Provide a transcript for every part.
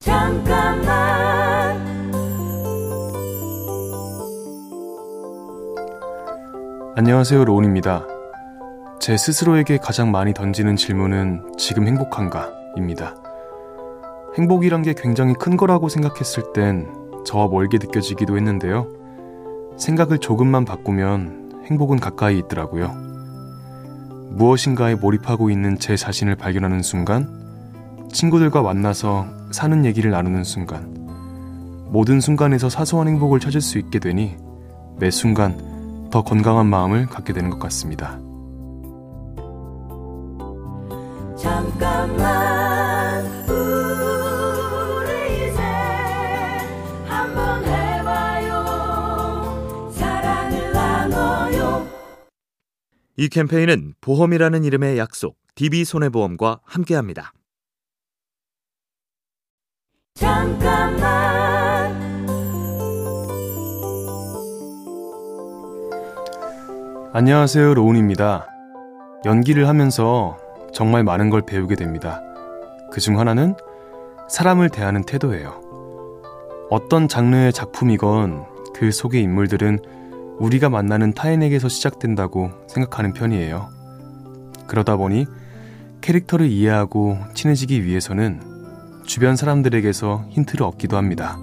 잠깐만 안녕하세요, 로운입니다. 제 스스로에게 가장 많이 던지는 질문은 지금 행복한가? 입니다. 행복이란 게 굉장히 큰 거라고 생각했을 땐 저와 멀게 느껴지기도 했는데요. 생각을 조금만 바꾸면 행복은 가까이 있더라고요. 무엇인가에 몰입하고 있는 제 자신을 발견하는 순간, 친구들과 만나서 사는 얘기를 나누는 순간, 모든 순간에서 사소한 행복을 찾을 수 있게 되니 매 순간 더 건강한 마음을 갖게 되는 것 같습니다. 잠깐만 우리 이제 한번 해봐요 사랑을 나눠요 이 캠페인은 보험이라는 이름의 약속, DB손해보험과 함께합니다. 잠깐만 안녕하세요, 로운입니다. 연기를 하면서 정말 많은 걸 배우게 됩니다. 그 중 하나는 사람을 대하는 태도예요. 어떤 장르의 작품이건 그 속의 인물들은 우리가 만나는 타인에게서 시작된다고 생각하는 편이에요. 그러다 보니 캐릭터를 이해하고 친해지기 위해서는 주변 사람들에게서 힌트를 얻기도 합니다.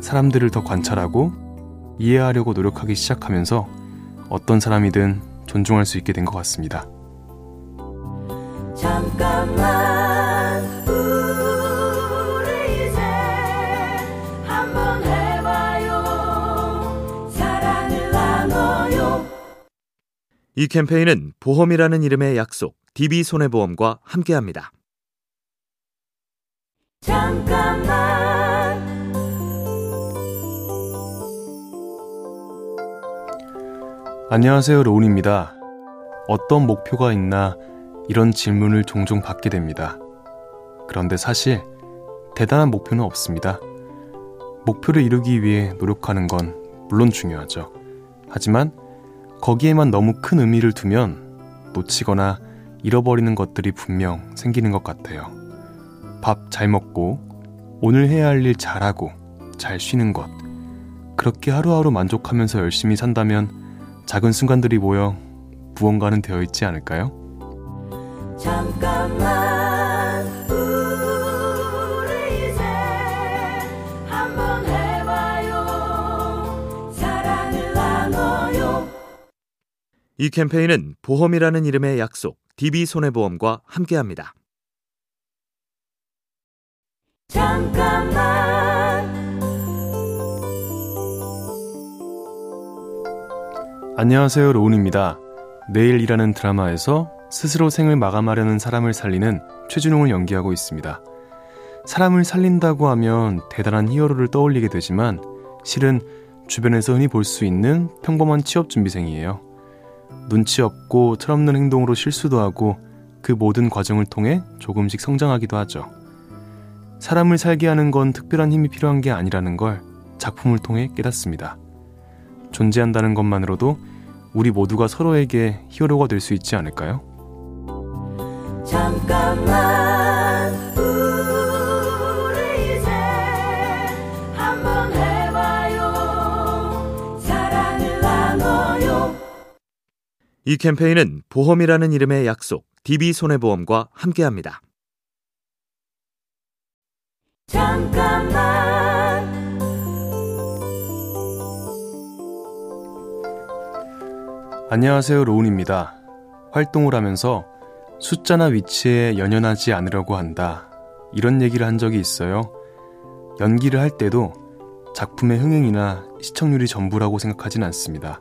사람들을 더 관찰하고 이해하려고 노력하기 시작하면서 어떤 사람이든 존중할 수 있게 된 것 같습니다. 잠깐만 우리 이제 한번 해봐요 사랑을 나눠요 이 캠페인은 보험이라는 이름의 약속, DB손해보험과 함께합니다. 잠깐만 안녕하세요, 로운입니다. 어떤 목표가 있나 이런 질문을 종종 받게 됩니다. 그런데 사실 대단한 목표는 없습니다. 목표를 이루기 위해 노력하는 건 물론 중요하죠. 하지만 거기에만 너무 큰 의미를 두면 놓치거나 잃어버리는 것들이 분명 생기는 것 같아요. 밥 잘 먹고 오늘 해야 할 일 잘하고 잘 쉬는 것. 그렇게 하루하루 만족하면서 열심히 산다면 작은 순간들이 모여 무언가는 되어 있지 않을까요? 잠깐만 우리 이제 한번 해봐요 사랑을 나눠요 이 캠페인은 보험이라는 이름의 약속, DB손해보험과 함께합니다. 잠깐만 안녕하세요, 로운입니다. 내일이라는 드라마에서 스스로 생을 마감하려는 사람을 살리는 최준용을 연기하고 있습니다. 사람을 살린다고 하면 대단한 히어로를 떠올리게 되지만 실은 주변에서 흔히 볼 수 있는 평범한 취업 준비생이에요. 눈치 없고 철없는 행동으로 실수도 하고 그 모든 과정을 통해 조금씩 성장하기도 하죠. 사람을 살게 하는 건 특별한 힘이 필요한 게 아니라는 걸 작품을 통해 깨닫습니다. 존재한다는 것만으로도 우리 모두가 서로에게 히어로가 될 수 있지 않을까요? 잠깐만 우리 이제 한번 해봐요 사랑을 나눠요 이 캠페인은 보험이라는 이름의 약속, DB손해보험과 함께합니다. 잠깐만 안녕하세요, 로운입니다. 활동을 하면서 숫자나 위치에 연연하지 않으려고 한다. 이런 얘기를 한 적이 있어요. 연기를 할 때도 작품의 흥행이나 시청률이 전부라고 생각하진 않습니다.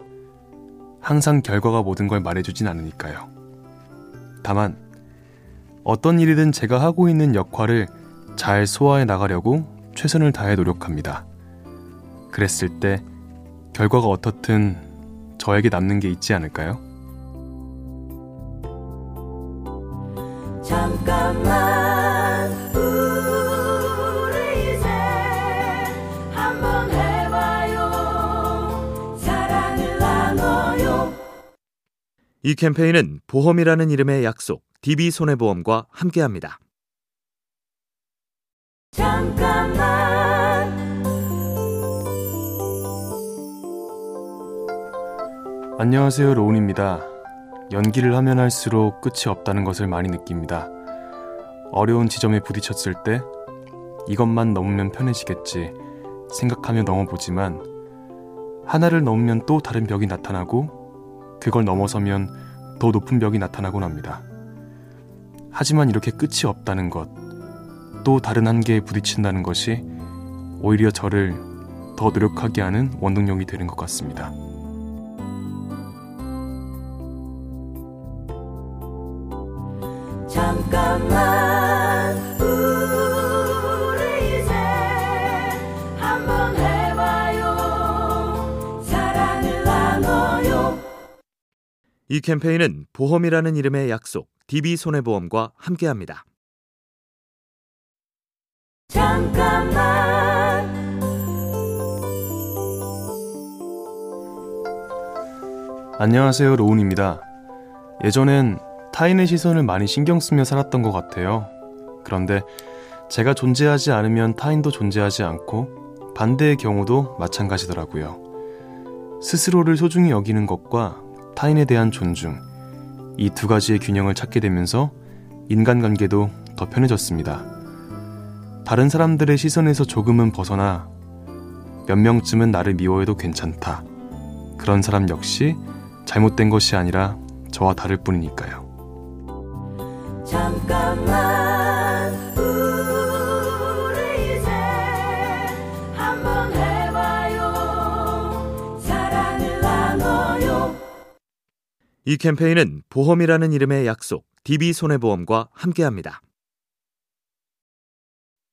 항상 결과가 모든 걸 말해주진 않으니까요. 다만, 어떤 일이든 제가 하고 있는 역할을 잘 소화해 나가려고 최선을 다해 노력합니다. 그랬을 때 결과가 어떻든 저에게 남는 게 있지 않을까요? 잠깐만 우리 이제 한번 해봐요 사랑을 나눠요 이 캠페인은 보험이라는 이름의 약속, DB손해보험과 함께합니다. 잠깐만 안녕하세요 로운입니다. 연기를 하면 할수록 끝이 없다는 것을 많이 느낍니다. 어려운 지점에 부딪혔을 때 이것만 넘으면 편해지겠지 생각하며 넘어보지만 하나를 넘으면 또 다른 벽이 나타나고 그걸 넘어서면 더 높은 벽이 나타나곤 합니다. 하지만 이렇게 끝이 없다는 것 또 다른 한계에 부딪힌다는 것이 오히려 저를 더 노력하게 하는 원동력이 되는 것 같습니다. 잠깐만 우리 이제 한번 해봐요 사랑을 나눠요 이 캠페인은 보험이라는 이름의 약속, DB손해보험과 함께합니다. 잠깐만 안녕하세요, 로운입니다. 예전엔 타인의 시선을 많이 신경 쓰며 살았던 것 같아요. 그런데 제가 존재하지 않으면 타인도 존재하지 않고 반대의 경우도 마찬가지더라고요. 스스로를 소중히 여기는 것과 타인에 대한 존중, 이 두 가지의 균형을 찾게 되면서 인간관계도 더 편해졌습니다. 다른 사람들의 시선에서 조금은 벗어나 몇 명쯤은 나를 미워해도 괜찮다. 그런 사람 역시 잘못된 것이 아니라 저와 다를 뿐이니까요. 잠깐만 우리 이제 한번 해봐요 사랑을 나눠요 이 캠페인은 보험이라는 이름의 약속, DB손해보험과 함께합니다.